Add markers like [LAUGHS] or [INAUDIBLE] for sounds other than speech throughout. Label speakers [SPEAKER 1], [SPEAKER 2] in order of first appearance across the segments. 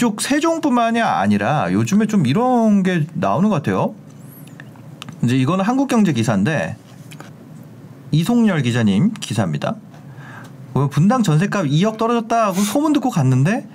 [SPEAKER 1] 이쪽 세종뿐만이 아니라 요즘에 좀 이런 게 나오는 것 같아요. 이제 이거는 한국경제 기사인데 이송열 기자님 기사입니다. 어, 분당 전세값 2억 떨어졌다 하고 소문 듣고 갔는데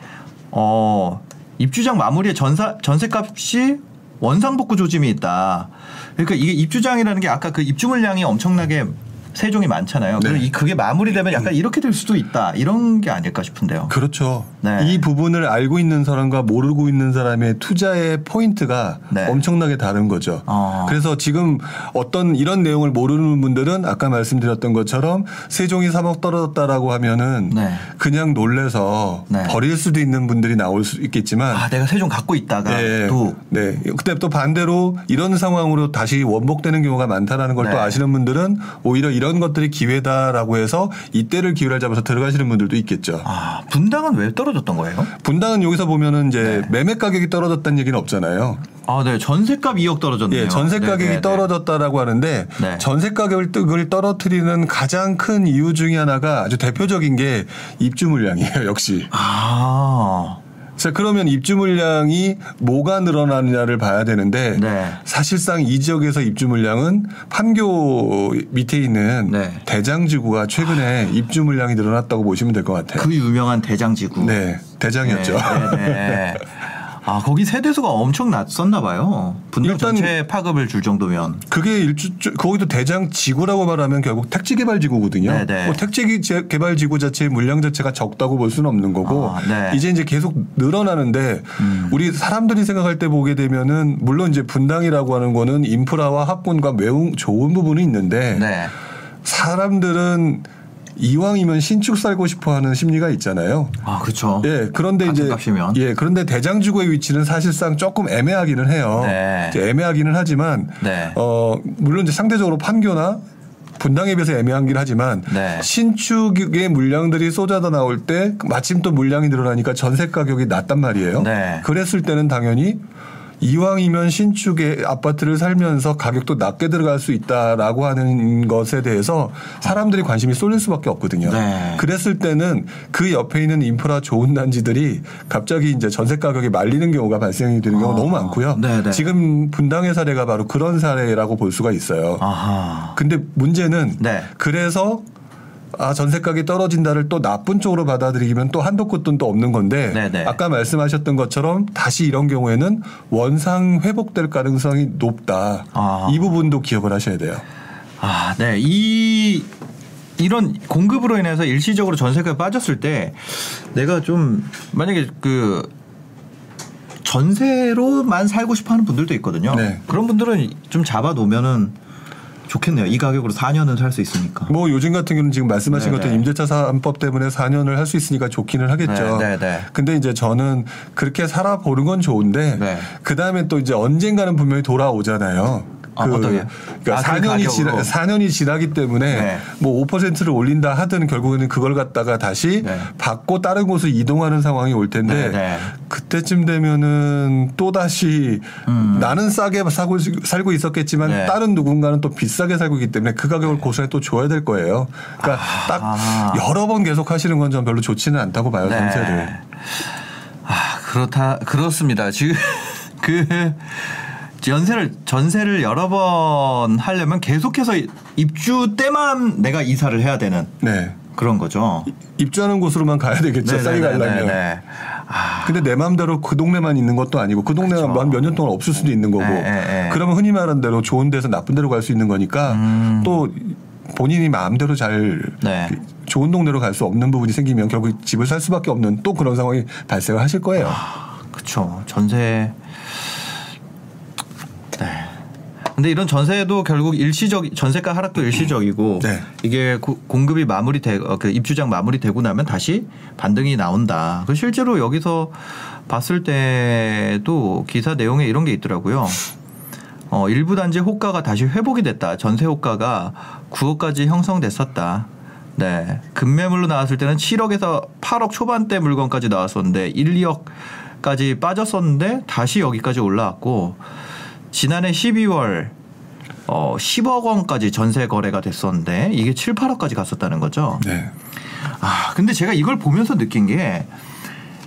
[SPEAKER 1] 어 입주장 마무리에 전사 전세값이 원상복구 조짐이 있다. 그러니까 이게 입주장이라는 게 아까 그 입주 물량이 엄청나게 세 종이 많잖아요.
[SPEAKER 2] 네.
[SPEAKER 1] 그리고 이 그게 마무리되면 약간 이렇게 될 수도 있다. 이런 게 아닐까 싶은데요.
[SPEAKER 2] 그렇죠.
[SPEAKER 1] 네.
[SPEAKER 2] 이 부분을 알고 있는 사람과 모르고 있는 사람의 투자의 포인트가
[SPEAKER 1] 네.
[SPEAKER 2] 엄청나게 다른 거죠.
[SPEAKER 1] 어.
[SPEAKER 2] 그래서 지금 어떤 이런 내용을 모르는 분들은 아까 말씀드렸던 것처럼 세 종이 3억 떨어졌다라고 하면은
[SPEAKER 1] 네.
[SPEAKER 2] 그냥 놀래서
[SPEAKER 1] 네.
[SPEAKER 2] 버릴 수도 있는 분들이 나올 수 있겠지만
[SPEAKER 1] 아, 내가 세 종 갖고 있다가
[SPEAKER 2] 네.
[SPEAKER 1] 또
[SPEAKER 2] 네. 그때 또 반대로 이런 상황으로 다시 원복되는 경우가 많다라는 걸또
[SPEAKER 1] 네.
[SPEAKER 2] 아시는 분들은 오히려 이런 것들이 기회다라고 해서 이때를 기회를 잡아서 들어가시는 분들도 있겠죠.
[SPEAKER 1] 아, 분당은 왜 떨어졌던 거예요?
[SPEAKER 2] 분당은 여기서 보면은 이제
[SPEAKER 1] 네.
[SPEAKER 2] 매매 가격이 떨어졌다는 얘기는 없잖아요.
[SPEAKER 1] 아, 네. 전세값 2억 떨어졌네요.
[SPEAKER 2] 예, 전세
[SPEAKER 1] 네,
[SPEAKER 2] 가격이
[SPEAKER 1] 네, 네.
[SPEAKER 2] 떨어졌다라고 하는데
[SPEAKER 1] 네.
[SPEAKER 2] 전세 가격을 뜨- 떨어뜨리는 가장 큰 이유 중에 하나가 아주 대표적인 게 입주 물량이에요, 역시.
[SPEAKER 1] 아.
[SPEAKER 2] 자, 그러면 입주 물량이 뭐가 늘어나느냐를 봐야 되는데
[SPEAKER 1] 네.
[SPEAKER 2] 사실상 이 지역에서 입주 물량은 판교 밑에 있는
[SPEAKER 1] 네.
[SPEAKER 2] 대장지구가 최근에 입주 물량이 늘어났다고 보시면 될 것 같아요.
[SPEAKER 1] 그 유명한 대장지구.
[SPEAKER 2] 네, 대장이었죠.
[SPEAKER 1] 네, 네, 네. [LAUGHS] 아, 거기 세대수가 엄청 낮었나 봐요. 분당
[SPEAKER 2] 일단-
[SPEAKER 1] 전체 파급을 줄 정도면.
[SPEAKER 2] 그게 일주 거기도 대장 지구라고 말하면 결국 택지 개발 지구거든요.
[SPEAKER 1] 네네.
[SPEAKER 2] 뭐 택지 개발 지구 자체의 물량 자체가 적다고 볼 수는 없는 거고
[SPEAKER 1] 아, 네. 음.
[SPEAKER 2] 이제 이제 계속 늘어나는데 우리 사람들이 생각할 때 보게 되면은 물론 이제 분당이라고 하는 거는 인프라와 합군과 매우 좋은 부분이 있는데
[SPEAKER 1] 네.
[SPEAKER 2] 사람들은 이왕이면 신축 살고 싶어 하는 심리가 있잖아요.
[SPEAKER 1] 아, 그렇죠.
[SPEAKER 2] 예, 그런데 이제
[SPEAKER 1] 값이면.
[SPEAKER 2] 예, 그런데 대장지구의 위치는 사실상 조금 애매하기는 해요.
[SPEAKER 1] 네.
[SPEAKER 2] 애매하기는 하지만
[SPEAKER 1] 네.
[SPEAKER 2] 어 물론 이제 상대적으로 판교나 분당에 비해서 애매한긴 하지만
[SPEAKER 1] 네.
[SPEAKER 2] 신축의 물량들이 쏟아져 나올 때 마침 또 물량이 늘어나니까 전세 가격이 낮단 말이에요.
[SPEAKER 1] 네.
[SPEAKER 2] 그랬을 때는 당연히 이왕이면 신축의 아파트를 살면서 가격도 낮게 들어갈 수 있다라고 하는 것에 대해서 사람들이 관심이 쏠릴 수밖에 없거든요.
[SPEAKER 1] 네.
[SPEAKER 2] 그랬을 때는 그 옆에 있는 인프라 좋은 단지들이 갑자기 이제 전세 가격이 말리는 경우가 발생이 되는 경우가
[SPEAKER 1] 아.
[SPEAKER 2] 너무 많고요.
[SPEAKER 1] 네네.
[SPEAKER 2] 지금 분당의 사례가 바로 그런 사례라고 볼 수가 있어요.
[SPEAKER 1] 아하.
[SPEAKER 2] 근데 문제는
[SPEAKER 1] 네.
[SPEAKER 2] 그래서 아 전세 가격이 떨어진다를 또 나쁜 쪽으로 받아들이면 또 한도 끝도 또 없는 건데
[SPEAKER 1] 네네.
[SPEAKER 2] 아까 말씀하셨던 것처럼 다시 이런 경우에는 원상 회복될 가능성이 높다.
[SPEAKER 1] 아.
[SPEAKER 2] 이 부분도 기억을 하셔야 돼요.
[SPEAKER 1] 아, 네. 이 이런 공급으로 인해서 일시적으로 전세가 빠졌을 때 내가 좀 만약에 그 전세로만 살고 싶어 하는 분들도 있거든요.
[SPEAKER 2] 네.
[SPEAKER 1] 그런 분들은 좀 잡아 놓으면은 좋겠네요. 이 가격으로 4년은 살 수 있으니까.
[SPEAKER 2] 뭐 요즘 같은 경우는 지금 말씀하신
[SPEAKER 1] 네네.
[SPEAKER 2] 것처럼 임대차 사업법 때문에 4년을 할 수 있으니까 좋기는 하겠죠.
[SPEAKER 1] 네, 네, 네.
[SPEAKER 2] 근데 이제 저는 그렇게 살아보는 건 좋은데
[SPEAKER 1] 네.
[SPEAKER 2] 그 다음에 또 이제 언젠가는 분명히 돌아오잖아요.
[SPEAKER 1] 아, 어떠게요?
[SPEAKER 2] 그러니까
[SPEAKER 1] 아, 그
[SPEAKER 2] 4년이 지나,
[SPEAKER 1] 가격으로.
[SPEAKER 2] 4년이 지나기 때문에
[SPEAKER 1] 네.
[SPEAKER 2] 뭐 5%를 올린다 하든 결국에는 그걸 갖다가 다시
[SPEAKER 1] 네.
[SPEAKER 2] 받고 다른 곳을 이동하는 상황이 올 텐데
[SPEAKER 1] 네, 네.
[SPEAKER 2] 그때쯤 되면은 또 다시 나는 싸게 사고 살고 있었겠지만
[SPEAKER 1] 음. 네.
[SPEAKER 2] 다른 누군가는 또 비싸게 살고 있기 때문에 그 가격을 고스란히 또 줘야 될 거예요. 그러니까
[SPEAKER 1] 아.
[SPEAKER 2] 딱 여러 번 계속 하시는 건 전 별로 좋지는 않다고 봐요,
[SPEAKER 1] 네.
[SPEAKER 2] 전세를.
[SPEAKER 1] 아 그렇다 그렇습니다. 지금 [LAUGHS] 그 연세를 전세를 여러 번 하려면 계속해서 입주 때만 내가 이사를 해야 되는
[SPEAKER 2] 네.
[SPEAKER 1] 그런 거죠.
[SPEAKER 2] 입주하는 곳으로만 가야 되겠죠. 싸게 가려면.
[SPEAKER 1] 네네네네. 아,
[SPEAKER 2] 근데 내 마음대로 그 동네만 있는 것도 아니고 그 동네가
[SPEAKER 1] 그렇죠.
[SPEAKER 2] 몇년 동안 없을 수도 있는 거고
[SPEAKER 1] 네, 네, 네.
[SPEAKER 2] 그러면 흔히 말하는 대로 좋은 데서 나쁜 데로 갈 수 있는 거니까
[SPEAKER 1] 음.
[SPEAKER 2] 또 본인이 마음대로 잘
[SPEAKER 1] 네.
[SPEAKER 2] 좋은 동네로 갈 수 없는 부분이 생기면 결국 집을 살 수밖에 없는 또 그런 상황이 발생을 하실 거예요.
[SPEAKER 1] 그렇죠. 전세. 네. 근데 이런 전세도 결국 일시적 전세가 하락도 일시적이고
[SPEAKER 2] 네.
[SPEAKER 1] 이게 고- 공급이 마무리되 어, 그 입주장 마무리되고 나면 다시 반등이 나온다. 그 실제로 여기서 봤을 때도 기사 내용에 이런 게 있더라고요. 어, 일부 단지 호가가 다시 회복이 됐다. 전세 호가가 9억까지 형성됐었다. 네. 급매물로 나왔을 때는 7억에서 8억 초반대 물건까지 나왔었는데 1, 2억까지 빠졌었는데 다시 여기까지 올라왔고 지난해 12월 어, 10억 원까지 전세 거래가 됐었는데 이게 7, 8억까지 갔었다는 거죠.
[SPEAKER 2] 네.
[SPEAKER 1] 아, 근데 제가 이걸 보면서 느낀 게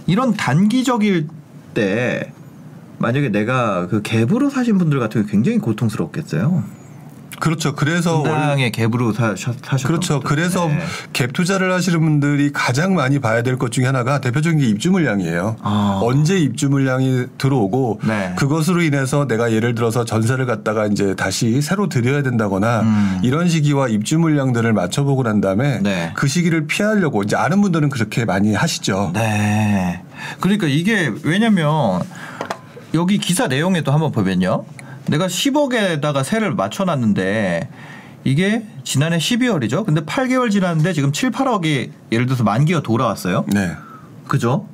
[SPEAKER 1] 이런 단기적일 때 만약에 내가 그 갭으로 사신 분들 같은 경우 굉장히 고통스럽겠어요.
[SPEAKER 2] 그렇죠. 그래서
[SPEAKER 1] 분당의 갭으로 사, 사셨던
[SPEAKER 2] 그렇죠. 그래서
[SPEAKER 1] 네.
[SPEAKER 2] 갭 투자를 하시는 분들이 가장 많이 봐야 될 것 중에 하나가 대표적인 게 입주 물량이에요.
[SPEAKER 1] 아.
[SPEAKER 2] 언제 입주 물량이 들어오고
[SPEAKER 1] 네.
[SPEAKER 2] 그것으로 인해서 내가 예를 들어서 전세를 갖다가 이제 다시 새로 드려야 된다거나
[SPEAKER 1] 음.
[SPEAKER 2] 이런 시기와 입주 물량들을 맞춰보고 난 다음에
[SPEAKER 1] 네.
[SPEAKER 2] 그 시기를 피하려고 이제 아는 분들은 그렇게 많이 하시죠.
[SPEAKER 1] 네. 그러니까 이게 왜냐면 여기 기사 내용에도 한번 보면요. 내가 10억에다가 세를 맞춰놨는데 이게 지난해 12월이죠. 근데 8개월 지났는데 지금 7, 8억이 예를 들어서 만기가 돌아왔어요.
[SPEAKER 2] 네.
[SPEAKER 1] 그죠?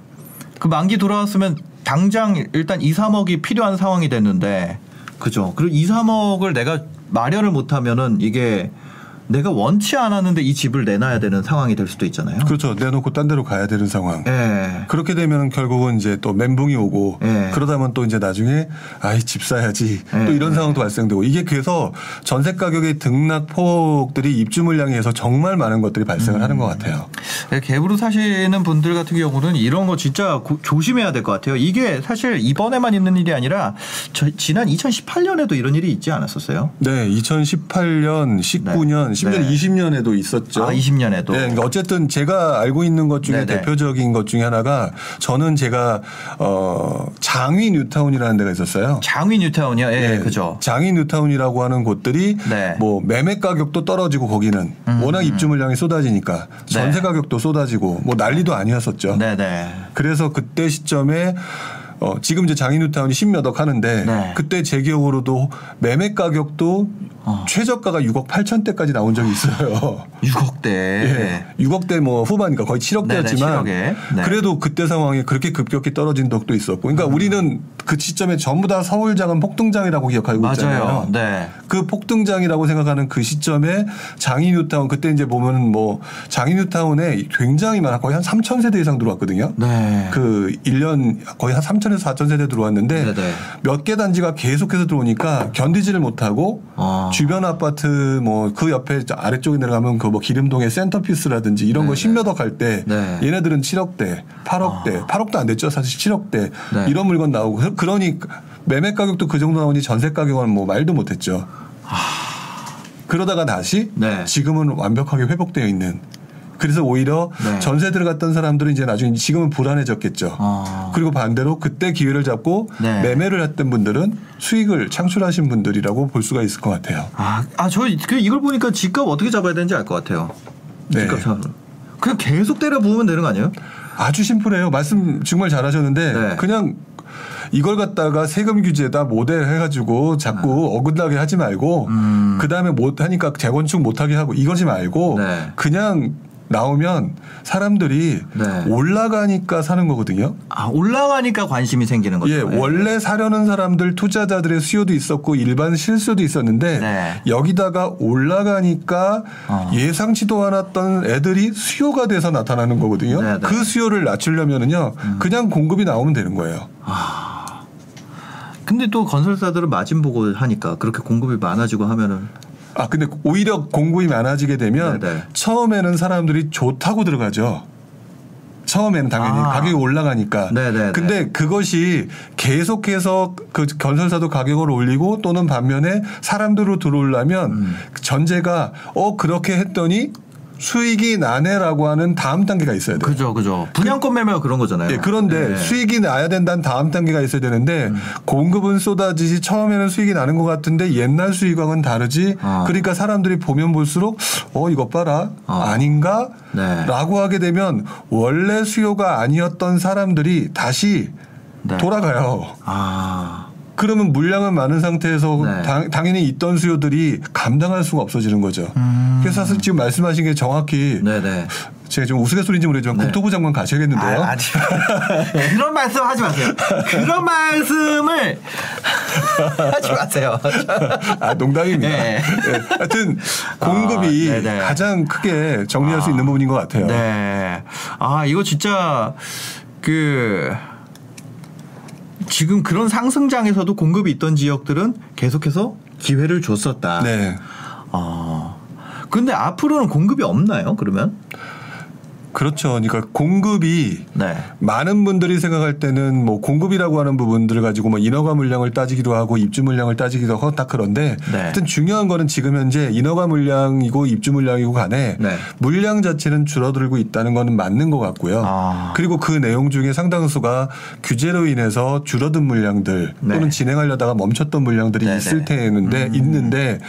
[SPEAKER 1] 그 만기 돌아왔으면 당장 일단 2, 3억이 필요한 상황이 됐는데 그죠? 그리고 2, 3억을 내가 마련을 못하면은 이게 내가 원치 않았는데 이 집을 내놔야 되는 상황이 될 수도 있잖아요.
[SPEAKER 2] 그렇죠. 내놓고 딴 데로 가야 되는 상황.
[SPEAKER 1] 예.
[SPEAKER 2] 그렇게 되면 결국은 이제 또 멘붕이 오고
[SPEAKER 1] 예.
[SPEAKER 2] 그러다면 또 이제 나중에 아이 집 사야지
[SPEAKER 1] 예.
[SPEAKER 2] 또 이런 상황도 발생되고 이게 그래서 전세 가격의 등락 폭들이 입주 물량에서 정말 많은 것들이 발생을 하는 것 같아요.
[SPEAKER 1] 갭으로 사시는 분들 같은 경우는 이런 거 진짜 고- 조심해야 될 것 같아요. 이게 사실 이번에만 있는 일이 아니라 저- 지난 2018년에도 이런 일이 있지 않았었어요?
[SPEAKER 2] 네, 2018년, 19년, 심지어
[SPEAKER 1] 네.
[SPEAKER 2] 20년에도 있었죠.
[SPEAKER 1] 아, 20년에도.
[SPEAKER 2] 네, 그러니까 어쨌든 제가 알고 있는 것 중에
[SPEAKER 1] 네네.
[SPEAKER 2] 대표적인 것 중에 하나가 저는 제가 어 장위 뉴타운이라는 데가 있었어요.
[SPEAKER 1] 장위 뉴타운이요. 예,
[SPEAKER 2] 네,
[SPEAKER 1] 그죠.
[SPEAKER 2] 장위 뉴타운이라고 하는 곳들이
[SPEAKER 1] 네.
[SPEAKER 2] 뭐 매매 가격도 떨어지고 거기는
[SPEAKER 1] 음,
[SPEAKER 2] 워낙 입주 물량이 쏟아지니까 전세
[SPEAKER 1] 네.
[SPEAKER 2] 가격도 쏟아지고 뭐 난리도 아니었었죠.
[SPEAKER 1] 네, 네.
[SPEAKER 2] 그래서 그때 시점에 어, 지금 이제 장인뉴타운이 십몇억 하는데
[SPEAKER 1] 네.
[SPEAKER 2] 그때 제 기억으로도 매매 가격도
[SPEAKER 1] 어.
[SPEAKER 2] 최저가가 6억 8천대까지 나온 적이 있어요. [LAUGHS]
[SPEAKER 1] 6억대.
[SPEAKER 2] 예. 6억대 뭐 후반이니까 거의 7억대였지만
[SPEAKER 1] 네네, 7억에. 네.
[SPEAKER 2] 그래도 그때 상황에 그렇게 급격히 떨어진 적도 있었고 그러니까
[SPEAKER 1] 음.
[SPEAKER 2] 우리는 그 시점에 전부 다 서울장은 폭등장이라고 기억하고 있잖아요.
[SPEAKER 1] 맞아요. 네.
[SPEAKER 2] 그 폭등장이라고 생각하는 그 시점에 장인뉴타운 그때 이제 보면 뭐 장인뉴타운에 굉장히 많아 거의 한 3천 세대 이상 들어왔거든요.
[SPEAKER 1] 네.
[SPEAKER 2] 그 1년 거의 한 3천에서 4천 세대 들어왔는데
[SPEAKER 1] 네네.
[SPEAKER 2] 몇개 단지가 계속해서 들어오니까 견디지를 못하고
[SPEAKER 1] 아.
[SPEAKER 2] 주변 아파트 뭐 그 옆에 저 아래쪽에 내려가면 그 뭐 기름동의 센터피스라든지 이런 거
[SPEAKER 1] 네네.
[SPEAKER 2] 십몇억 할때
[SPEAKER 1] 네.
[SPEAKER 2] 얘네들은 7억대, 8억대, 8억도 안 됐죠 사실 7억대
[SPEAKER 1] 네.
[SPEAKER 2] 이런 물건 나오고 그- 그러니 매매 가격도 그 정도 나오니 전세 가격은 뭐 말도 못했죠. 그러다가 다시
[SPEAKER 1] 네.
[SPEAKER 2] 지금은 완벽하게 회복되어 있는. 그래서 오히려
[SPEAKER 1] 네.
[SPEAKER 2] 전세 들어갔던 사람들은 이제 나중에 지금은 불안해졌겠죠.
[SPEAKER 1] 아.
[SPEAKER 2] 그리고 반대로 그때 기회를 잡고
[SPEAKER 1] 네.
[SPEAKER 2] 매매를 했던 분들은 수익을 창출하신 분들이라고 볼 수가 있을 것 같아요.
[SPEAKER 1] 아, 아, 저그 이걸 보니까 집값 어떻게 잡아야 되는지 알 것 같아요.
[SPEAKER 2] 네.
[SPEAKER 1] 집값 잡 그냥 계속 때려 부으면 되는 거 아니에요?
[SPEAKER 2] 아주 심플해요. 말씀 정말 잘하셨는데
[SPEAKER 1] 네.
[SPEAKER 2] 그냥 이걸 갖다가 세금 규제다 모델 해가지고 자꾸 어긋나게 하지 말고
[SPEAKER 1] 음.
[SPEAKER 2] 그 다음에 못 하니까 재건축 못하게 하고 이러지 말고
[SPEAKER 1] 네.
[SPEAKER 2] 그냥 나오면 사람들이
[SPEAKER 1] 네.
[SPEAKER 2] 올라가니까 사는 거거든요.
[SPEAKER 1] 아, 올라가니까 관심이 생기는 거죠.
[SPEAKER 2] 예, 원래 사려는 사람들 투자자들의 수요도 있었고 일반 실수도 있었는데
[SPEAKER 1] 네.
[SPEAKER 2] 여기다가 올라가니까
[SPEAKER 1] 어.
[SPEAKER 2] 예상치도 않았던 애들이 수요가 돼서 나타나는 거거든요.
[SPEAKER 1] 네, 네.
[SPEAKER 2] 그 수요를 낮추려면은요 그냥 공급이 나오면 되는 거예요.
[SPEAKER 1] 근데 또 건설사들은 마진 보고 하니까 그렇게 공급이 많아지고 하면은
[SPEAKER 2] 아 근데 오히려 공급이 많아지게 되면
[SPEAKER 1] 네, 네.
[SPEAKER 2] 처음에는 사람들이 좋다고 들어가죠. 처음에는 당연히
[SPEAKER 1] 아.
[SPEAKER 2] 가격이 올라가니까.
[SPEAKER 1] 네, 네,
[SPEAKER 2] 근데 그것이 계속해서 그 건설사도 가격을 올리고 또는 반면에 사람들로 들어오려면
[SPEAKER 1] 음.
[SPEAKER 2] 전제가 어 그렇게 했더니 수익이 나네라고 하는 다음 단계가 있어야 돼요.
[SPEAKER 1] 그죠, 그죠. 분양권 매매가 그런 거잖아요.
[SPEAKER 2] 예, 그런데
[SPEAKER 1] 네.
[SPEAKER 2] 수익이 나야 된다는 다음 단계가 있어야 되는데
[SPEAKER 1] 음.
[SPEAKER 2] 공급은 쏟아지지 처음에는 수익이 나는 것 같은데 옛날 수익과는 다르지.
[SPEAKER 1] 어.
[SPEAKER 2] 그러니까 사람들이 보면 볼수록 어 이것 봐라
[SPEAKER 1] 어.
[SPEAKER 2] 아닌가?
[SPEAKER 1] 네.
[SPEAKER 2] 라고 하게 되면 원래 수요가 아니었던 사람들이 다시
[SPEAKER 1] 네.
[SPEAKER 2] 돌아가요.
[SPEAKER 1] 아,
[SPEAKER 2] 그러면 물량은 많은 상태에서
[SPEAKER 1] 네.
[SPEAKER 2] 당, 당연히 있던 수요들이 감당할 수가 없어지는 거죠. 그래서 사실 지금 말씀하신 게 정확히
[SPEAKER 1] 음. 네네.
[SPEAKER 2] 제가 좀 우스갯소리인지 모르지만
[SPEAKER 1] 네.
[SPEAKER 2] 국토부 장관 가셔야겠는데요.
[SPEAKER 1] 아, 아니 [LAUGHS] 그런 말씀 하지 마세요. 그런 말씀을 하지 마세요.
[SPEAKER 2] 아, 농담입니다.
[SPEAKER 1] 네.
[SPEAKER 2] 네. 하여튼 공급이
[SPEAKER 1] 아, 네네.
[SPEAKER 2] 가장 크게 정리할 수 있는 부분인 것 같아요.
[SPEAKER 1] 네. 아, 이거 진짜 그 지금 그런 상승장에서도 공급이 있던 지역들은 계속해서 기회를 줬었다.
[SPEAKER 2] 네.
[SPEAKER 1] 아. 근데 앞으로는 공급이 없나요? 그러면?
[SPEAKER 2] 그렇죠. 그러니까 공급이
[SPEAKER 1] 네.
[SPEAKER 2] 많은 분들이 생각할 때는 뭐 공급이라고 하는 부분들을 가지고 뭐 인허가 물량을 따지기도 하고 입주 물량을 따지기도 하고 딱 그런데
[SPEAKER 1] 네.
[SPEAKER 2] 하여튼 중요한 거는 지금 현재 인허가 물량이고 입주 물량이고 간에
[SPEAKER 1] 네.
[SPEAKER 2] 물량 자체는 줄어들고 있다는 거는 맞는 것 같고요.
[SPEAKER 1] 아.
[SPEAKER 2] 그리고 그 내용 중에 상당수가 규제로 인해서 줄어든 물량들
[SPEAKER 1] 네.
[SPEAKER 2] 또는 진행하려다가 멈췄던 물량들이
[SPEAKER 1] 네네. 음.
[SPEAKER 2] 있을 테는데 있는데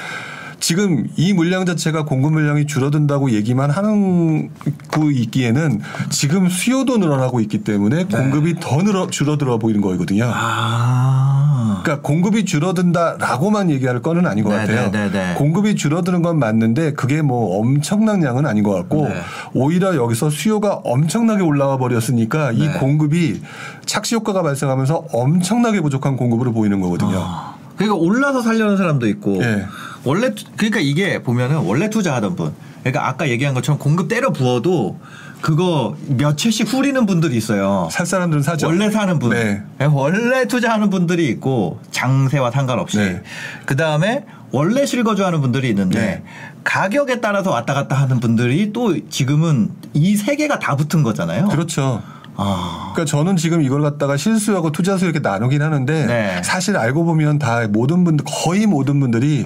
[SPEAKER 2] 지금 이 물량 자체가 공급 물량이 줄어든다고 얘기만 하는 고 있기에는 지금 수요도 늘어나고 있기 때문에 공급이 더 늘어 줄어들어 보이는 거거든요.
[SPEAKER 1] 네. 아.
[SPEAKER 2] 그러니까 공급이 줄어든다라고만 얘기할 거는 아닌 것
[SPEAKER 1] 네,
[SPEAKER 2] 같아요.
[SPEAKER 1] 네, 네, 네.
[SPEAKER 2] 공급이 줄어드는 건 맞는데 그게 뭐 엄청난 양은 아닌 것 같고
[SPEAKER 1] 네.
[SPEAKER 2] 오히려 여기서 수요가 엄청나게 올라와 버렸으니까 이
[SPEAKER 1] 네.
[SPEAKER 2] 공급이 착시 효과가 발생하면서 엄청나게 부족한 공급으로 보이는 거거든요.
[SPEAKER 1] 아. 그러니까 올라서 살려는 사람도 있고
[SPEAKER 2] 예.
[SPEAKER 1] 원래 투- 그러니까 이게 보면은 원래 투자하던 분 그러니까 아까 얘기한 것처럼 공급 때려 부어도 그거 몇 채씩 후리는 분들이 있어요.
[SPEAKER 2] 살 사람들은 사죠.
[SPEAKER 1] 원래 사는 분,
[SPEAKER 2] 네.
[SPEAKER 1] 원래 투자하는 분들이 있고 장세와 상관없이
[SPEAKER 2] 네.
[SPEAKER 1] 그 다음에 원래 실거주하는 분들이 있는데
[SPEAKER 2] 네.
[SPEAKER 1] 가격에 따라서 왔다 갔다 하는 분들이 또 지금은 이 세 개가 다 붙은 거잖아요.
[SPEAKER 2] 그렇죠.
[SPEAKER 1] 아,
[SPEAKER 2] 그러니까 저는 지금 이걸 갖다가 실수하고 투자수 이렇게 나누긴 하는데
[SPEAKER 1] 네.
[SPEAKER 2] 사실 알고 보면 다 모든 분들 거의 모든 분들이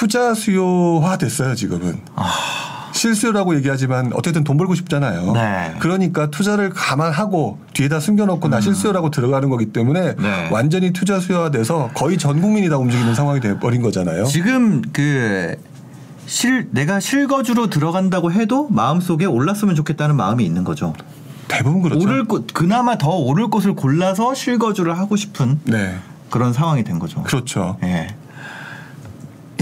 [SPEAKER 2] 투자 수요화 됐어요 지금은. 실수요라고 얘기하지만 어쨌든 돈 벌고 싶잖아요.
[SPEAKER 1] 네.
[SPEAKER 2] 그러니까 투자를 감안하고 뒤에다 숨겨놓고 나 실수요라고 들어가는 거기 때문에
[SPEAKER 1] 네.
[SPEAKER 2] 완전히 투자 수요화돼서 거의 전 국민이 다 움직이는 상황이 돼버린 거잖아요.
[SPEAKER 1] 지금 그 실, 내가 실거주로 들어간다고 해도 마음속에 올랐으면 좋겠다는 마음이 있는 거죠.
[SPEAKER 2] 대부분 그렇죠.
[SPEAKER 1] 오를 곳, 그나마 더 오를 곳을 골라서 실거주를 하고 싶은
[SPEAKER 2] 네,
[SPEAKER 1] 그런 상황이 된 거죠.
[SPEAKER 2] 그렇죠.
[SPEAKER 1] 예.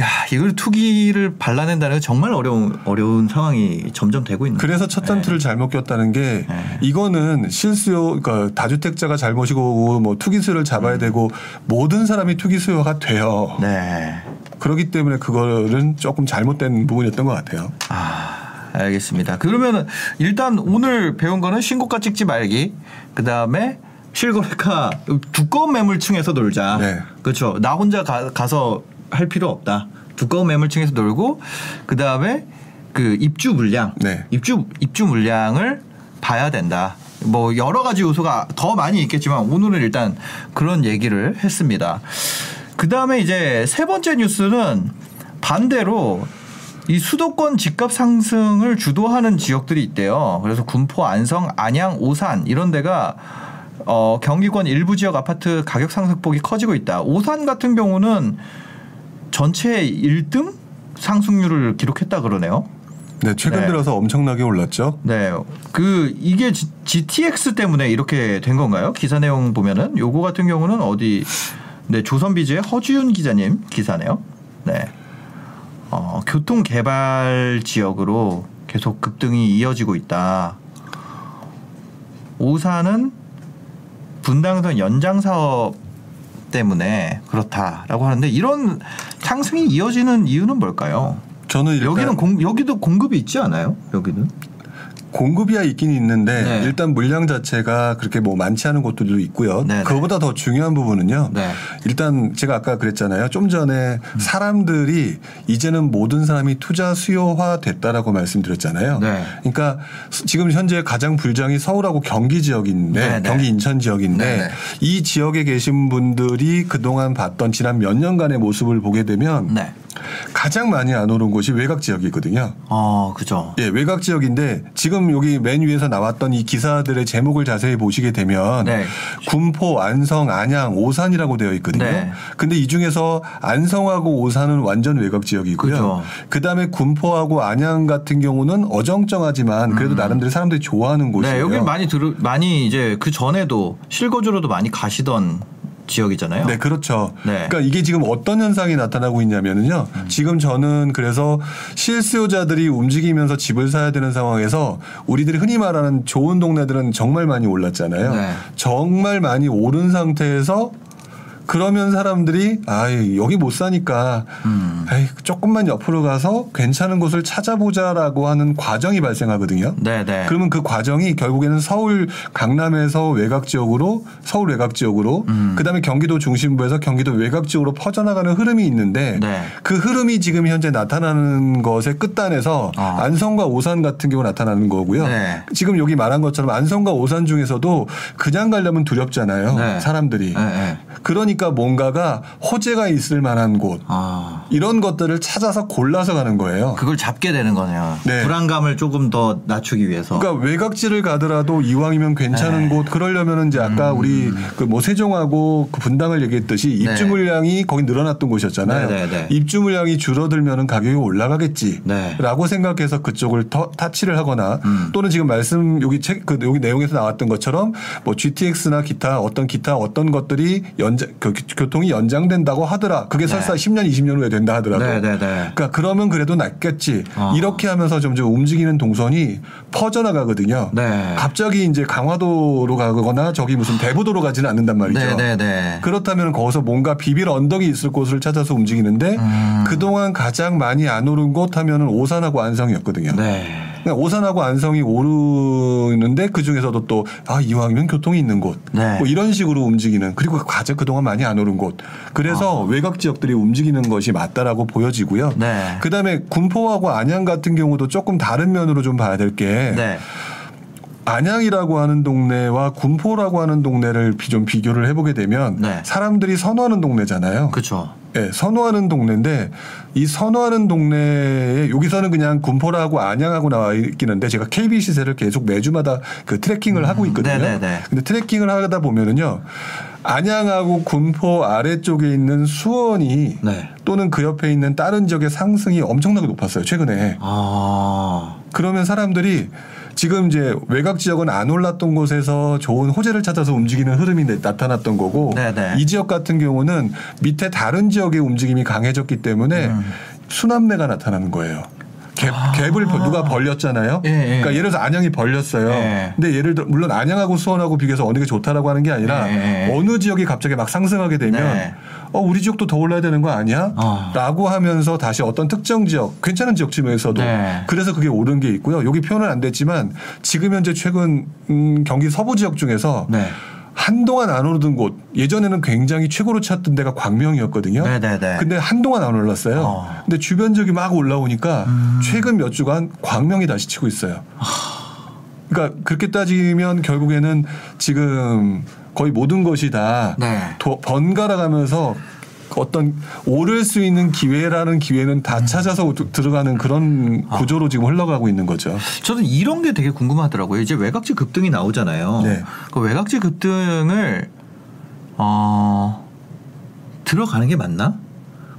[SPEAKER 1] 야, 이걸 투기를 발라낸다는 건 정말 어려운 어려운 상황이 점점 되고 있는
[SPEAKER 2] 그래서 첫 단추를 잘못 꼈다는 게
[SPEAKER 1] 네.
[SPEAKER 2] 이거는 실수요, 그러니까 다주택자가 잘못이고 뭐 투기 수요를 잡아야
[SPEAKER 1] 음.
[SPEAKER 2] 되고 모든 사람이 투기 수요가 돼요.
[SPEAKER 1] 네.
[SPEAKER 2] 그렇기 때문에 그거는 조금 잘못된 부분이었던 것 같아요.
[SPEAKER 1] 아, 알겠습니다. 그러면 일단 오늘 배운 거는 신고가 찍지 말기. 그 다음에 실거래가 두꺼운 매물층에서 놀자.
[SPEAKER 2] 네.
[SPEAKER 1] 그렇죠. 나 혼자 가, 가서 할 필요 없다. 두꺼운 매물층에서 놀고 그 다음에 그 입주 물량.
[SPEAKER 2] 네.
[SPEAKER 1] 입주 입주 물량을 봐야 된다. 뭐 여러 가지 요소가 더 많이 있겠지만 오늘은 일단 그런 얘기를 했습니다. 그 다음에 이제 세 번째 뉴스는 반대로 이 수도권 집값 상승을 주도하는 지역들이 있대요. 그래서 군포, 안성, 안양, 오산 이런 데가 어, 경기권 일부 지역 아파트 가격 상승폭이 커지고 있다. 오산 같은 경우는 전체 1등 상승률을 기록했다 그러네요.
[SPEAKER 2] 네, 최근
[SPEAKER 1] 네.
[SPEAKER 2] 들어서 엄청나게 올랐죠.
[SPEAKER 1] 네. 그 이게 G, GTX 때문에 이렇게 된 건가요? 기사 내용 보면은 요거 같은 경우는 어디 네, 조선비즈의 허주윤 기자님 기사네요. 네. 어, 교통 개발 지역으로 계속 급등이 이어지고 있다. 오산은 분당선 연장 사업 때문에 그렇다라고 하는데 이런 상승이 이어지는 이유는 뭘까요?
[SPEAKER 2] 저는
[SPEAKER 1] 여기는 공, 여기도 공급이 있지 않아요? 여기는?
[SPEAKER 2] 공급이야 있긴 있는데
[SPEAKER 1] 네.
[SPEAKER 2] 일단 물량 자체가 그렇게 뭐 많지 않은 곳들도 있고요.
[SPEAKER 1] 네네.
[SPEAKER 2] 그거보다 더 중요한 부분은요.
[SPEAKER 1] 네.
[SPEAKER 2] 일단 제가 아까 그랬잖아요. 좀 전에
[SPEAKER 1] 음.
[SPEAKER 2] 사람들이 이제는 모든 사람이 투자 수요화 됐다라고 말씀드렸잖아요.
[SPEAKER 1] 네.
[SPEAKER 2] 그러니까 수- 지금 현재 가장 불장이 서울하고 경기 지역인데
[SPEAKER 1] 네네.
[SPEAKER 2] 경기 인천 지역인데
[SPEAKER 1] 네네.
[SPEAKER 2] 이 지역에 계신 분들이 그동안 봤던 지난 몇 년간의 모습을 보게 되면
[SPEAKER 1] 네.
[SPEAKER 2] 가장 많이 안 오른 곳이 외곽 지역이거든요.
[SPEAKER 1] 어, 그죠.
[SPEAKER 2] 예, 외곽 지역인데 지금 여기 맨 위에서 나왔던 이 기사들의 제목을 자세히 보시게 되면
[SPEAKER 1] 네.
[SPEAKER 2] 군포, 안성, 안양, 오산이라고 되어 있거든요.
[SPEAKER 1] 네.
[SPEAKER 2] 근데 이 중에서 안성하고 오산은 완전 외곽 지역이고요.
[SPEAKER 1] 그죠.
[SPEAKER 2] 그다음에 군포하고 안양 같은 경우는 어정쩡하지만 그래도 나름대로 사람들이 좋아하는 곳이에요.
[SPEAKER 1] 네, 여기 많이 들 많이 이제 그 전에도 실거주로도 많이 가시던 지역이잖아요.
[SPEAKER 2] 네, 그렇죠.
[SPEAKER 1] 네. 음.
[SPEAKER 2] 그러니까 이게 지금 어떤 현상이 나타나고 있냐면은요. 지금 저는 그래서 실수요자들이 움직이면서 집을 사야 되는 상황에서 우리들이 흔히 말하는 좋은 동네들은 정말 많이 올랐잖아요.
[SPEAKER 1] 네.
[SPEAKER 2] 정말 많이 오른 상태에서 그러면 사람들이 아 여기 못 사니까
[SPEAKER 1] 음.
[SPEAKER 2] 에이, 조금만 옆으로 가서 괜찮은 곳을 찾아보자라고 하는 과정이 발생하거든요.
[SPEAKER 1] 네, 네.
[SPEAKER 2] 그러면 그 과정이 결국에는 서울 강남에서 외곽 지역으로 서울 외곽 지역으로
[SPEAKER 1] 음.
[SPEAKER 2] 그다음에 경기도 중심부에서 경기도 외곽 지역으로 퍼져나가는 흐름이 있는데
[SPEAKER 1] 네.
[SPEAKER 2] 그 흐름이 지금 현재 나타나는 것의 끝단에서
[SPEAKER 1] 아.
[SPEAKER 2] 안성과 오산 같은 경우 나타나는 거고요.
[SPEAKER 1] 네.
[SPEAKER 2] 지금 여기 말한 것처럼 안성과 오산 중에서도 그냥 가려면 두렵잖아요.
[SPEAKER 1] 네.
[SPEAKER 2] 사람들이.
[SPEAKER 1] 네, 네.
[SPEAKER 2] 그러니까 뭔가가 호재가 있을 만한 곳
[SPEAKER 1] 아.
[SPEAKER 2] 이런 것들을 찾아서 골라서 가는 거예요.
[SPEAKER 1] 그걸 잡게 되는 거네요.
[SPEAKER 2] 네.
[SPEAKER 1] 불안감을 조금 더 낮추기 위해서.
[SPEAKER 2] 그러니까 외곽지를 가더라도 이왕이면 괜찮은
[SPEAKER 1] 네.
[SPEAKER 2] 곳 그러려면은 이제 아까 우리 그 뭐 세종하고 그 분당을 얘기했듯이
[SPEAKER 1] 네.
[SPEAKER 2] 입주 물량이 거기 늘어났던 곳이었잖아요.
[SPEAKER 1] 네, 네, 네.
[SPEAKER 2] 입주 물량이 줄어들면은 가격이 올라가겠지라고
[SPEAKER 1] 네.
[SPEAKER 2] 생각해서 그쪽을 더 타치를 하거나
[SPEAKER 1] 음.
[SPEAKER 2] 또는 지금 말씀 여기 책 그 여기 내용에서 나왔던 것처럼 뭐 GTX나 기타 어떤 기타 어떤 것들이 연장 그 교통이 연장된다고 하더라. 그게
[SPEAKER 1] 네.
[SPEAKER 2] 설사 10년 20년 후에 된다 하더라도
[SPEAKER 1] 네, 네, 네.
[SPEAKER 2] 그러니까 그러면 그래도 낫겠지.
[SPEAKER 1] 아.
[SPEAKER 2] 이렇게 하면서 점점 움직이는 동선이 퍼져나가거든요.
[SPEAKER 1] 네.
[SPEAKER 2] 갑자기 이제 강화도로 가거나 저기 무슨 대부도로 가지는 않는단 말이죠.
[SPEAKER 1] 네, 네, 네.
[SPEAKER 2] 그렇다면 거기서 뭔가 비빌 언덕이 있을 곳을 찾아서 움직이는데
[SPEAKER 1] 음.
[SPEAKER 2] 그동안 가장 많이 안 오른 곳 하면은 오산하고 안성이었거든요.
[SPEAKER 1] 네.
[SPEAKER 2] 그러니까 오산하고 안성이 오르는데 그 중에서도 또 아 이왕이면 교통이 있는 곳,
[SPEAKER 1] 네.
[SPEAKER 2] 뭐 이런 식으로 움직이는 그리고 가장 그동안 많이 안 오른 곳. 그래서 외곽 지역들이 움직이는 것이 맞다라고 보여지고요.
[SPEAKER 1] 아. 네.
[SPEAKER 2] 그다음에 군포하고 안양 같은 경우도 조금 다른 면으로 좀 봐야 될게
[SPEAKER 1] 네.
[SPEAKER 2] 안양이라고 하는 동네와 군포라고 하는 동네를 비- 좀 비교를 해보게 되면
[SPEAKER 1] 네.
[SPEAKER 2] 사람들이 선호하는 동네잖아요.
[SPEAKER 1] 그렇죠.
[SPEAKER 2] 예, 선호하는 동네인데 이 선호하는 동네에 여기서는 그냥 군포라고 안양하고 나와 있기는데 제가 KB 시세를 계속 매주마다 그 트래킹을 하고 있거든요.
[SPEAKER 1] 음, 네네네.
[SPEAKER 2] 근데 트래킹을 하다 보면은요. 안양하고 군포 아래쪽에 있는 수원이
[SPEAKER 1] 네.
[SPEAKER 2] 또는 그 옆에 있는 다른 지역의 상승이 엄청나게 높았어요. 최근에.
[SPEAKER 1] 아.
[SPEAKER 2] 그러면 사람들이 지금 이제 외곽 지역은 안 올랐던 곳에서 좋은 호재를 찾아서 움직이는 흐름이 나- 나타났던 거고
[SPEAKER 1] 네네.
[SPEAKER 2] 이 지역 같은 경우는 밑에 다른 지역의 움직임이 강해졌기 때문에
[SPEAKER 1] 음.
[SPEAKER 2] 순환매가 나타나는 거예요. 갭, 갭을 누가 벌렸잖아요.
[SPEAKER 1] 아. 예, 예.
[SPEAKER 2] 그러니까 예를 들어서 안양이 벌렸어요.
[SPEAKER 1] 예.
[SPEAKER 2] 근데 예를 들어 물론 안양하고 수원하고 비교해서 어느 게 좋다라고 하는 게 아니라
[SPEAKER 1] 예, 예.
[SPEAKER 2] 어느 지역이 갑자기 막 상승하게 되면
[SPEAKER 1] 네.
[SPEAKER 2] 어 우리 지역도 더 올라야 되는 거 아니야?
[SPEAKER 1] 어.
[SPEAKER 2] 라고 하면서 다시 어떤 특정 지역 괜찮은 지역 중에서도
[SPEAKER 1] 네.
[SPEAKER 2] 그래서 그게 오른 게 있고요. 여기 표현은 안 됐지만 지금 현재 최근 음, 경기 서부 지역 중에서
[SPEAKER 1] 네.
[SPEAKER 2] 한동안 안 오르던 곳 예전에는 굉장히 최고로 찾던 데가 광명이었거든요.
[SPEAKER 1] 네네네.
[SPEAKER 2] 근데 한동안 안 올랐어요.
[SPEAKER 1] 어. 음.
[SPEAKER 2] 근데 주변 지역이 막 올라오니까 최근 몇 주간 광명이 다시 치고 있어요. 그러니까 그렇게 따지면 결국에는 지금 거의 모든 것이 다
[SPEAKER 1] 네.
[SPEAKER 2] 도- 번갈아 가면서 어떤 오를 수 있는 기회라는 기회는
[SPEAKER 1] 음.
[SPEAKER 2] 다 찾아서 도- 들어가는 그런
[SPEAKER 1] 아.
[SPEAKER 2] 구조로 지금 흘러가고 있는 거죠.
[SPEAKER 1] 저는 이런 게 되게 궁금하더라고요. 이제 외곽지 급등이 나오잖아요.
[SPEAKER 2] 네.
[SPEAKER 1] 그 외곽지 급등을 어 들어가는 게 맞나?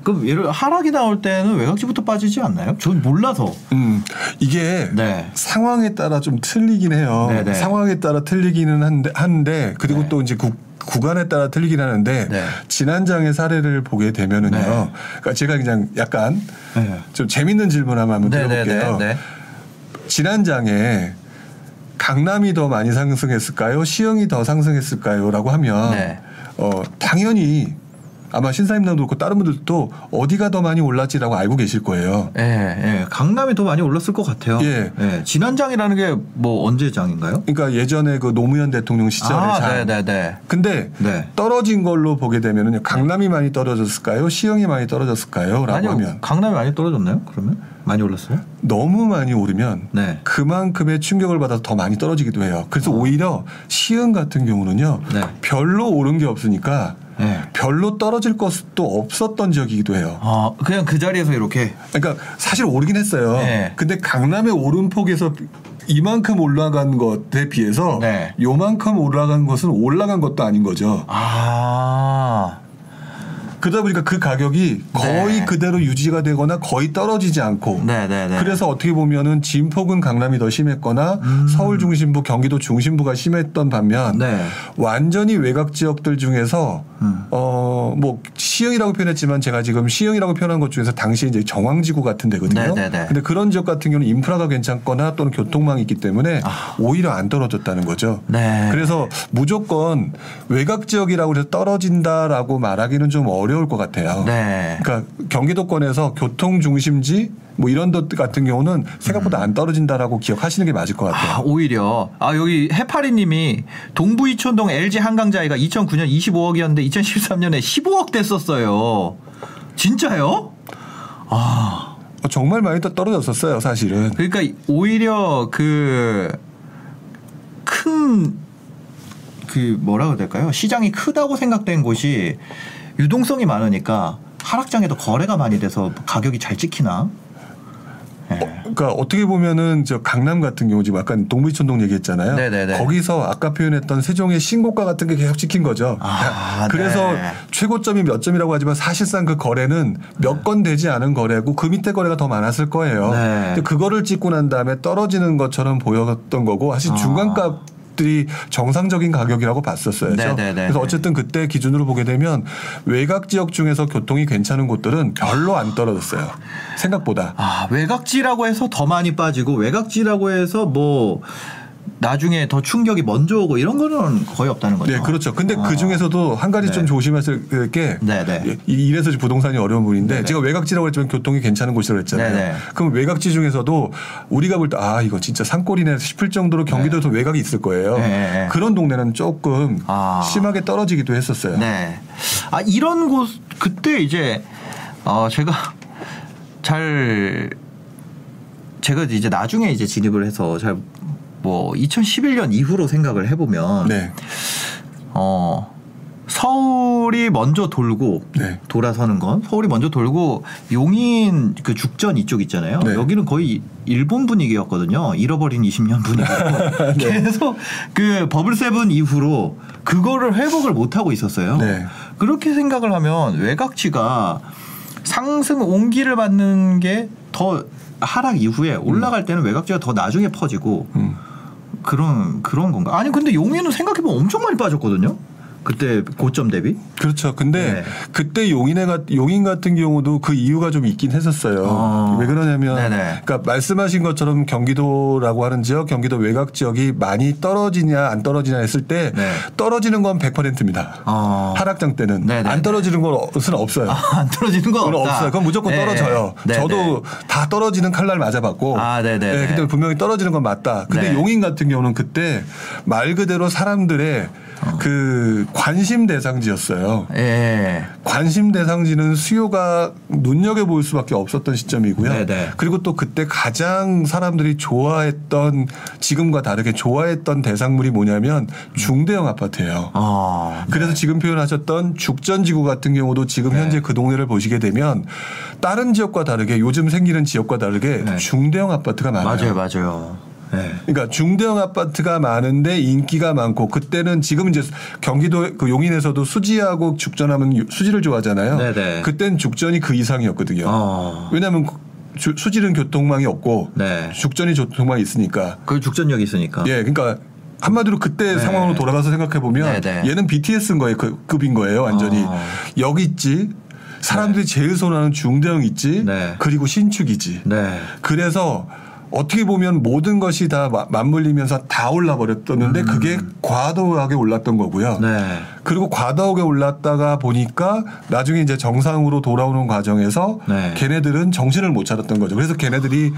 [SPEAKER 1] 그럼 예를 하락이 나올 때는 외곽지부터 빠지지 않나요? 전 몰라서.
[SPEAKER 2] 음, 이게
[SPEAKER 1] 네.
[SPEAKER 2] 상황에 따라 좀 틀리긴 해요.
[SPEAKER 1] 네네.
[SPEAKER 2] 상황에 따라 틀리기는 한데, 한데 그리고
[SPEAKER 1] 네.
[SPEAKER 2] 또 이제 구, 구간에 따라 틀리긴 하는데
[SPEAKER 1] 네.
[SPEAKER 2] 지난 장의 사례를 보게 되면은요.
[SPEAKER 1] 네.
[SPEAKER 2] 그러니까 제가 그냥 약간
[SPEAKER 1] 네.
[SPEAKER 2] 좀 재밌는 질문 하나 한번
[SPEAKER 1] 네네네.
[SPEAKER 2] 드려볼게요.
[SPEAKER 1] 네.
[SPEAKER 2] 지난 장에 강남이 더 많이 상승했을까요? 시흥이 더 상승했을까요?라고 하면
[SPEAKER 1] 네.
[SPEAKER 2] 어, 당연히 아마 신사임당도 그렇고 다른 분들도 어디가 더 많이 올랐지라고 알고 계실 거예요.
[SPEAKER 1] 예, 예. 강남이 더 많이 올랐을 것 같아요.
[SPEAKER 2] 예.
[SPEAKER 1] 지난장이라는 게 뭐 언제 장인가요?
[SPEAKER 2] 그러니까 예전에 그 노무현 대통령 시절에
[SPEAKER 1] 아,
[SPEAKER 2] 장.
[SPEAKER 1] 네네네.
[SPEAKER 2] 근데
[SPEAKER 1] 네.
[SPEAKER 2] 떨어진 걸로 보게 되면은 강남이 많이 떨어졌을까요? 시흥이 많이 떨어졌을까요?라고
[SPEAKER 1] 아니요.
[SPEAKER 2] 하면
[SPEAKER 1] 강남이 많이 떨어졌나요? 그러면 많이 올랐어요?
[SPEAKER 2] 너무 많이 오르면
[SPEAKER 1] 네.
[SPEAKER 2] 그만큼의 충격을 받아서 더 많이 떨어지기도 해요. 그래서 오히려 시흥 같은 경우는요.
[SPEAKER 1] 네.
[SPEAKER 2] 별로 오른 게 없으니까
[SPEAKER 1] 네.
[SPEAKER 2] 별로 떨어질 것도 없었던 지역이기도 해요.
[SPEAKER 1] 아, 그냥 그 자리에서 이렇게
[SPEAKER 2] 그러니까 사실 오르긴 했어요.
[SPEAKER 1] 네.
[SPEAKER 2] 근데 강남의 오름폭에서 이만큼 올라간 것에 비해서
[SPEAKER 1] 네.
[SPEAKER 2] 요만큼 올라간 것은 올라간 것도 아닌 거죠.
[SPEAKER 1] 아.
[SPEAKER 2] 그러다 보니까 그 가격이 거의
[SPEAKER 1] 네.
[SPEAKER 2] 그대로 유지가 되거나 거의 떨어지지 않고
[SPEAKER 1] 네, 네, 네.
[SPEAKER 2] 그래서 어떻게 보면은 진폭은 강남이 더 심했거나 서울 중심부, 경기도 중심부가 심했던 반면
[SPEAKER 1] 음. 네.
[SPEAKER 2] 완전히 외곽 지역들 중에서
[SPEAKER 1] 음.
[SPEAKER 2] 어뭐 시흥이라고 표현했지만 제가 지금 시흥이라고 표현한 것 중에서 당시 이제 정황지구 같은 데거든요.
[SPEAKER 1] 네, 네, 네.
[SPEAKER 2] 근데 그런 지역 같은 경우는 인프라가 괜찮거나 또는 교통망이 있기 때문에 오히려 안 떨어졌다는 거죠.
[SPEAKER 1] 아. 네.
[SPEAKER 2] 그래서 무조건 외곽 지역이라고 해서 떨어진다라고 말하기는 좀 어려 울 것 같아요.
[SPEAKER 1] 네.
[SPEAKER 2] 그러니까 경기도권에서 교통 중심지 뭐 이런 것 같은 경우는 생각보다 안 떨어진다라고 기억하시는 게 맞을 것 같아요.
[SPEAKER 1] 아, 오히려 아 여기 해파리 님이 동부 이촌동 LG 한강자이가 2009년 25억이었는데 2013년에 15억 됐었어요. 진짜요?
[SPEAKER 2] 어, 정말 많이 또 떨어졌었어요, 사실은.
[SPEAKER 1] 그러니까 오히려 그 큰그 뭐라고 해야 될까요? 시장이 크다고 생각된 곳이 유동성이 많으니까 하락장에도 거래가 많이 돼서 가격이 잘 찍히나? 예.
[SPEAKER 2] 그러니까 어떻게 보면은 저 강남 같은 경우 지금 약간 동부이촌동 얘기했잖아요.
[SPEAKER 1] 네네네.
[SPEAKER 2] 거기서 아까 표현했던 세종의 신고가 같은 게 계속 찍힌 거죠.
[SPEAKER 1] 아,
[SPEAKER 2] 그래서
[SPEAKER 1] 네.
[SPEAKER 2] 최고점이 몇 점이라고 하지만 사실상 그 거래는 몇 건 되지 않은 거래고 그 밑에 거래가 더 많았을 거예요.
[SPEAKER 1] 네.
[SPEAKER 2] 그거를 찍고 난 다음에 떨어지는 것처럼 보였던 거고 사실
[SPEAKER 1] 아.
[SPEAKER 2] 중간값 들이 정상적인 가격이라고 봤었어요.
[SPEAKER 1] 네네네.
[SPEAKER 2] 그래서 어쨌든 그때 기준으로 보게 되면 외곽 지역 중에서 교통이 괜찮은 곳들은 별로 안 떨어졌어요. 생각보다.
[SPEAKER 1] 아 외곽지라고 해서 더 많이 빠지고 외곽지라고 해서 뭐 나중에 더 충격이 먼저 오고 이런 거는 거의 없다는 거죠.
[SPEAKER 2] 네, 그렇죠. 근데
[SPEAKER 1] 어.
[SPEAKER 2] 그 중에서도 한 가지
[SPEAKER 1] 네.
[SPEAKER 2] 좀 조심하실 게
[SPEAKER 1] 네, 네.
[SPEAKER 2] 이- 이래서 부동산이 어려운 부분인데
[SPEAKER 1] 네, 네.
[SPEAKER 2] 제가 외곽지라고 했지만 교통이 괜찮은 곳이라고 했잖아요.
[SPEAKER 1] 네, 네.
[SPEAKER 2] 그럼 외곽지 중에서도 우리가 볼 때 아 이거 진짜 산골이네 싶을 정도로 경기도에서 외곽이 있을 거예요.
[SPEAKER 1] 네, 네, 네.
[SPEAKER 2] 그런 동네는 조금
[SPEAKER 1] 아.
[SPEAKER 2] 심하게 떨어지기도 했었어요.
[SPEAKER 1] 네. 아 이런 곳 그때 이제 어 제가 잘 제가 이제 나중에 이제 진입을 해서 잘 뭐 2011년 이후로 생각을 해보면
[SPEAKER 2] 네.
[SPEAKER 1] 어 서울이 먼저 돌고
[SPEAKER 2] 네.
[SPEAKER 1] 돌아서는 건 서울이 먼저 돌고 용인 그 죽전 이쪽 있잖아요.
[SPEAKER 2] 네.
[SPEAKER 1] 여기는 거의 일본 분위기였거든요. 잃어버린 20년 분위기고 [LAUGHS]
[SPEAKER 2] 네. [LAUGHS]
[SPEAKER 1] 계속 그 버블 세븐 이후로 그거를 회복을 못 하고 있었어요.
[SPEAKER 2] 네.
[SPEAKER 1] 그렇게 생각을 하면 외곽지가 상승 온기를 받는 게 더 하락 이후에 올라갈 때는 외곽지가 더 나중에 퍼지고
[SPEAKER 2] 음.
[SPEAKER 1] 그런 그런 건가? 아니 근데 용인은 생각해 보면 엄청 많이 빠졌거든요. 그때 고점 대비.
[SPEAKER 2] 그렇죠. 근데
[SPEAKER 1] 네.
[SPEAKER 2] 그때 용인에 가, 용인 같은 경우도 그 이유가 좀 있긴 했었어요.
[SPEAKER 1] 어.
[SPEAKER 2] 왜 그러냐면,
[SPEAKER 1] 네네.
[SPEAKER 2] 그러니까 말씀하신 것처럼 경기도라고 하는 지역, 경기도 외곽 지역이 많이 떨어지냐 안 떨어지냐 했을 때
[SPEAKER 1] 네.
[SPEAKER 2] 떨어지는 건 100%입니다.
[SPEAKER 1] 어.
[SPEAKER 2] 하락장 때는
[SPEAKER 1] 네네네.
[SPEAKER 2] 안 떨어지는 것은 없어요.
[SPEAKER 1] 아, 안 떨어지는 건 없다.
[SPEAKER 2] 없어요. 그건 무조건
[SPEAKER 1] 네.
[SPEAKER 2] 떨어져요.
[SPEAKER 1] 네,
[SPEAKER 2] 저도
[SPEAKER 1] 네.
[SPEAKER 2] 다 떨어지는 칼날 맞아봤고.
[SPEAKER 1] 아, 네네네.
[SPEAKER 2] 네, 근데 분명히 떨어지는 건 맞다. 근데
[SPEAKER 1] 네.
[SPEAKER 2] 용인 같은 경우는 그때 말 그대로 사람들의 그 관심 대상지였어요.
[SPEAKER 1] 예.
[SPEAKER 2] 관심 대상지는 수요가 눈여겨 볼 수밖에 없었던 시점이고요.
[SPEAKER 1] 네네.
[SPEAKER 2] 그리고 또 그때 가장 사람들이 좋아했던 지금과 다르게 좋아했던 대상물이 뭐냐면 중대형 아파트예요.
[SPEAKER 1] 어.
[SPEAKER 2] 그래서 지금 표현하셨던 죽전지구 같은 경우도 지금
[SPEAKER 1] 네.
[SPEAKER 2] 현재 그 동네를 보시게 되면 다른 지역과 다르게 요즘 생기는 지역과 다르게
[SPEAKER 1] 네.
[SPEAKER 2] 중대형 아파트가 많아요.
[SPEAKER 1] 맞아요, 맞아요. 네.
[SPEAKER 2] 그러니까 중대형 아파트가 많은데 인기가 많고 그때는 지금 이제 경기도 그 용인에서도 수지하고 죽전하면 유- 수지를 좋아하잖아요.
[SPEAKER 1] 네네.
[SPEAKER 2] 그땐 죽전이 그 이상이었거든요.
[SPEAKER 1] 어.
[SPEAKER 2] 왜냐하면 주- 수지는 교통망이 없고
[SPEAKER 1] 네.
[SPEAKER 2] 죽전이 교통망이 있으니까.
[SPEAKER 1] 그 죽전역이 있으니까.
[SPEAKER 2] 예, 그러니까 한마디로 그때
[SPEAKER 1] 네.
[SPEAKER 2] 상황으로 돌아가서 생각해 보면
[SPEAKER 1] 네네.
[SPEAKER 2] 얘는 BTS인 거예요. 그 급인 거예요, 완전히.
[SPEAKER 1] 어.
[SPEAKER 2] 여기 있지. 사람들이 제일 선호하는 중대형 있지.
[SPEAKER 1] 네.
[SPEAKER 2] 그리고 신축이지.
[SPEAKER 1] 네.
[SPEAKER 2] 그래서 어떻게 보면 모든 것이 다 마- 맞물리면서 다 올라 버렸었는데 그게 과도하게 올랐던 거고요.
[SPEAKER 1] 음. 네.
[SPEAKER 2] 그리고 과도하게 올랐다가 보니까 나중에 이제 정상으로 돌아오는 과정에서
[SPEAKER 1] 네.
[SPEAKER 2] 걔네들은 정신을 못 차렸던 거죠. 그래서 걔네들이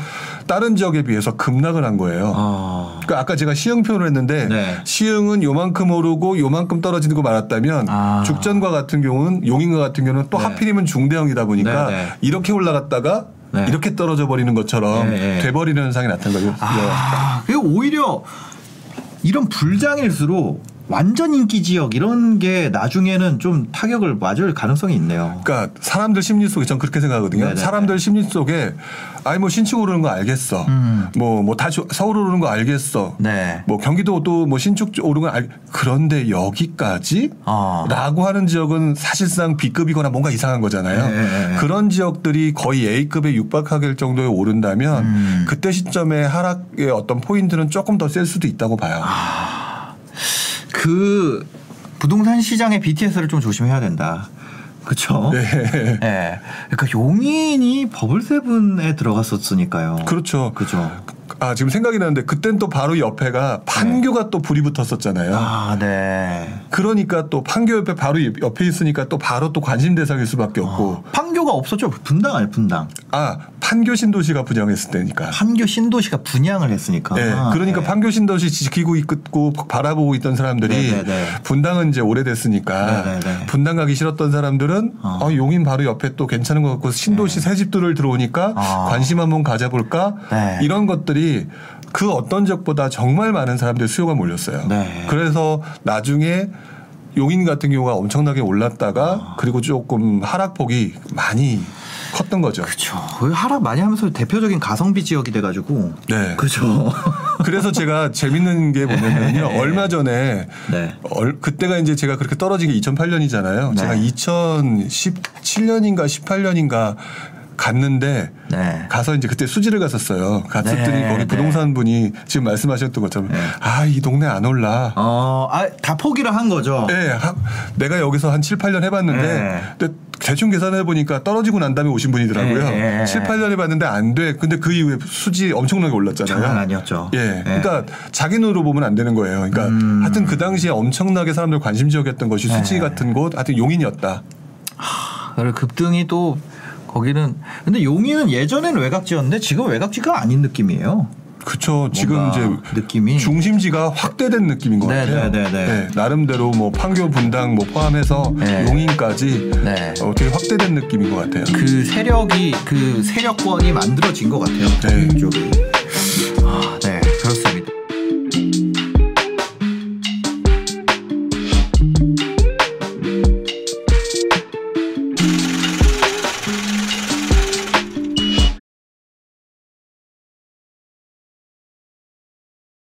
[SPEAKER 2] 다른 지역에 비해서 급락을 한 거예요.
[SPEAKER 1] 어.
[SPEAKER 2] 그러니까 아까 제가 시흥 표현을 했는데
[SPEAKER 1] 네.
[SPEAKER 2] 시흥은 요만큼 오르고 요만큼 떨어지는 거 말았다면
[SPEAKER 1] 아.
[SPEAKER 2] 죽전과 같은 경우는 용인과 같은 경우는 또
[SPEAKER 1] 네.
[SPEAKER 2] 하필이면 중대형이다 보니까
[SPEAKER 1] 네, 네.
[SPEAKER 2] 이렇게 올라갔다가
[SPEAKER 1] 네.
[SPEAKER 2] 이렇게 떨어져 버리는 것처럼
[SPEAKER 1] 네, 네.
[SPEAKER 2] 돼버리는 현상이 나타난 거예요.
[SPEAKER 1] 아, 오히려 이런 불장일수록 완전 인기 지역 이런 게 나중에는 좀 타격을 맞을 가능성이 있네요.
[SPEAKER 2] 그러니까 사람들 심리 속에 전 그렇게 생각하거든요.
[SPEAKER 1] 네네네.
[SPEAKER 2] 사람들 심리 속에 아니 뭐 신축 오르는 거 알겠어.
[SPEAKER 1] 음.
[SPEAKER 2] 뭐뭐 다시 서울 오르는 거 알겠어.
[SPEAKER 1] 네.
[SPEAKER 2] 뭐 경기도도 뭐 신축 오르는 거 알. 그런데 여기까지?
[SPEAKER 1] 어.
[SPEAKER 2] 라고 하는 지역은 사실상 B급이거나 뭔가 이상한 거잖아요.
[SPEAKER 1] 네, 네, 네.
[SPEAKER 2] 그런 지역들이 거의 A급에 육박하게 될 정도에 오른다면
[SPEAKER 1] 음.
[SPEAKER 2] 그때 시점에 하락의 어떤 포인트는 조금 더 셀 수도 있다고 봐요.
[SPEAKER 1] 그 부동산 시장의 BTS를 좀 조심해야 된다. 그렇죠?
[SPEAKER 2] 네.
[SPEAKER 1] 예. 그러니까 용인이 버블 세븐에 들어갔었으니까요.
[SPEAKER 2] 그렇죠.
[SPEAKER 1] 그죠.
[SPEAKER 2] 아 지금 생각이 나는데 그땐 또 바로 옆에가 판교가 또 불이 붙었었잖아요.
[SPEAKER 1] 아, 네.
[SPEAKER 2] 그러니까 또 판교 옆에 바로 옆에 있으니까 또 바로 또 관심 대상일 수밖에 없고
[SPEAKER 1] 판교가 없었죠. 분당 아니 분당.
[SPEAKER 2] 아 판교 신도시가 분양했을 때니까.
[SPEAKER 1] 판교 신도시가 분양을 했으니까.
[SPEAKER 2] 네, 그러니까
[SPEAKER 1] 네.
[SPEAKER 2] 판교 신도시 지키고 있고 바라보고 있던 사람들이
[SPEAKER 1] 네, 네, 네.
[SPEAKER 2] 분당은 이제 오래됐으니까
[SPEAKER 1] 네, 네, 네.
[SPEAKER 2] 분당 가기 싫었던 사람들은
[SPEAKER 1] 어.
[SPEAKER 2] 어, 용인 바로 옆에 또 괜찮은 것 같고 신도시 새 집들을 들어오니까
[SPEAKER 1] 어.
[SPEAKER 2] 관심 한번 가져볼까
[SPEAKER 1] 네.
[SPEAKER 2] 이런 것들이 그 어떤 지역보다 정말 많은 사람들의 수요가 몰렸어요.
[SPEAKER 1] 네.
[SPEAKER 2] 그래서 나중에 용인 같은 경우가 엄청나게
[SPEAKER 1] 어.
[SPEAKER 2] 올랐다가 그리고 조금 하락폭이 많이 컸던 거죠.
[SPEAKER 1] 그렇죠. 하락 많이 하면서 대표적인 가성비 지역이 돼가지고.
[SPEAKER 2] 네.
[SPEAKER 1] 그렇죠. [LAUGHS]
[SPEAKER 2] 그래서 제가 재밌는 게 뭐냐면요. 얼마 전에
[SPEAKER 1] 네.
[SPEAKER 2] 얼- 그때가 이제 제가 그렇게 떨어진 게 2008년이잖아요.
[SPEAKER 1] 네.
[SPEAKER 2] 제가 2017년인가 18년인가 갔는데
[SPEAKER 1] 네.
[SPEAKER 2] 가서 이제 그때 수지를 갔었어요. 갔었더니
[SPEAKER 1] 네,
[SPEAKER 2] 거기
[SPEAKER 1] 네.
[SPEAKER 2] 부동산 분이 지금 말씀하셨던 것처럼
[SPEAKER 1] 네.
[SPEAKER 2] 아이 동네 안 올라.
[SPEAKER 1] 어, 아, 다 포기를 한 거죠.
[SPEAKER 2] 네, 하- 내가 여기서 한 7, 8년 해봤는데
[SPEAKER 1] 네.
[SPEAKER 2] 근데 대충 계산해 보니까 떨어지고 난 다음에 오신 분이더라고요.
[SPEAKER 1] 네, 네.
[SPEAKER 2] 7, 8년 해봤는데 안 돼. 근데 그 이후에 수지 엄청나게 올랐잖아요.
[SPEAKER 1] 장난 아니었죠.
[SPEAKER 2] 예.
[SPEAKER 1] 네.
[SPEAKER 2] 그러니까 자기 눈으로 보면 안 되는 거예요. 그러니까
[SPEAKER 1] 음.
[SPEAKER 2] 하여튼 그 당시에 엄청나게 사람들 관심 지역이었던 것이 수지
[SPEAKER 1] 네.
[SPEAKER 2] 같은 곳, 하여튼 용인이었다.
[SPEAKER 1] 그리고 급등이 또 거기는 근데 용인은 예전에는 외곽지였는데 지금 외곽지가 아닌 느낌이에요.
[SPEAKER 2] 그렇죠. 지금 이제
[SPEAKER 1] 느낌이
[SPEAKER 2] 중심지가 확대된 느낌인 것
[SPEAKER 1] 네,
[SPEAKER 2] 같아요.
[SPEAKER 1] 네, 네, 네.
[SPEAKER 2] 나름대로 뭐 판교, 분당 뭐 포함해서
[SPEAKER 1] 네.
[SPEAKER 2] 용인까지
[SPEAKER 1] 네.
[SPEAKER 2] 어, 되게 확대된 느낌인 것 같아요.
[SPEAKER 1] 그 세력이 그 세력권이 만들어진 것 같아요.
[SPEAKER 2] 네.
[SPEAKER 1] 이쪽이.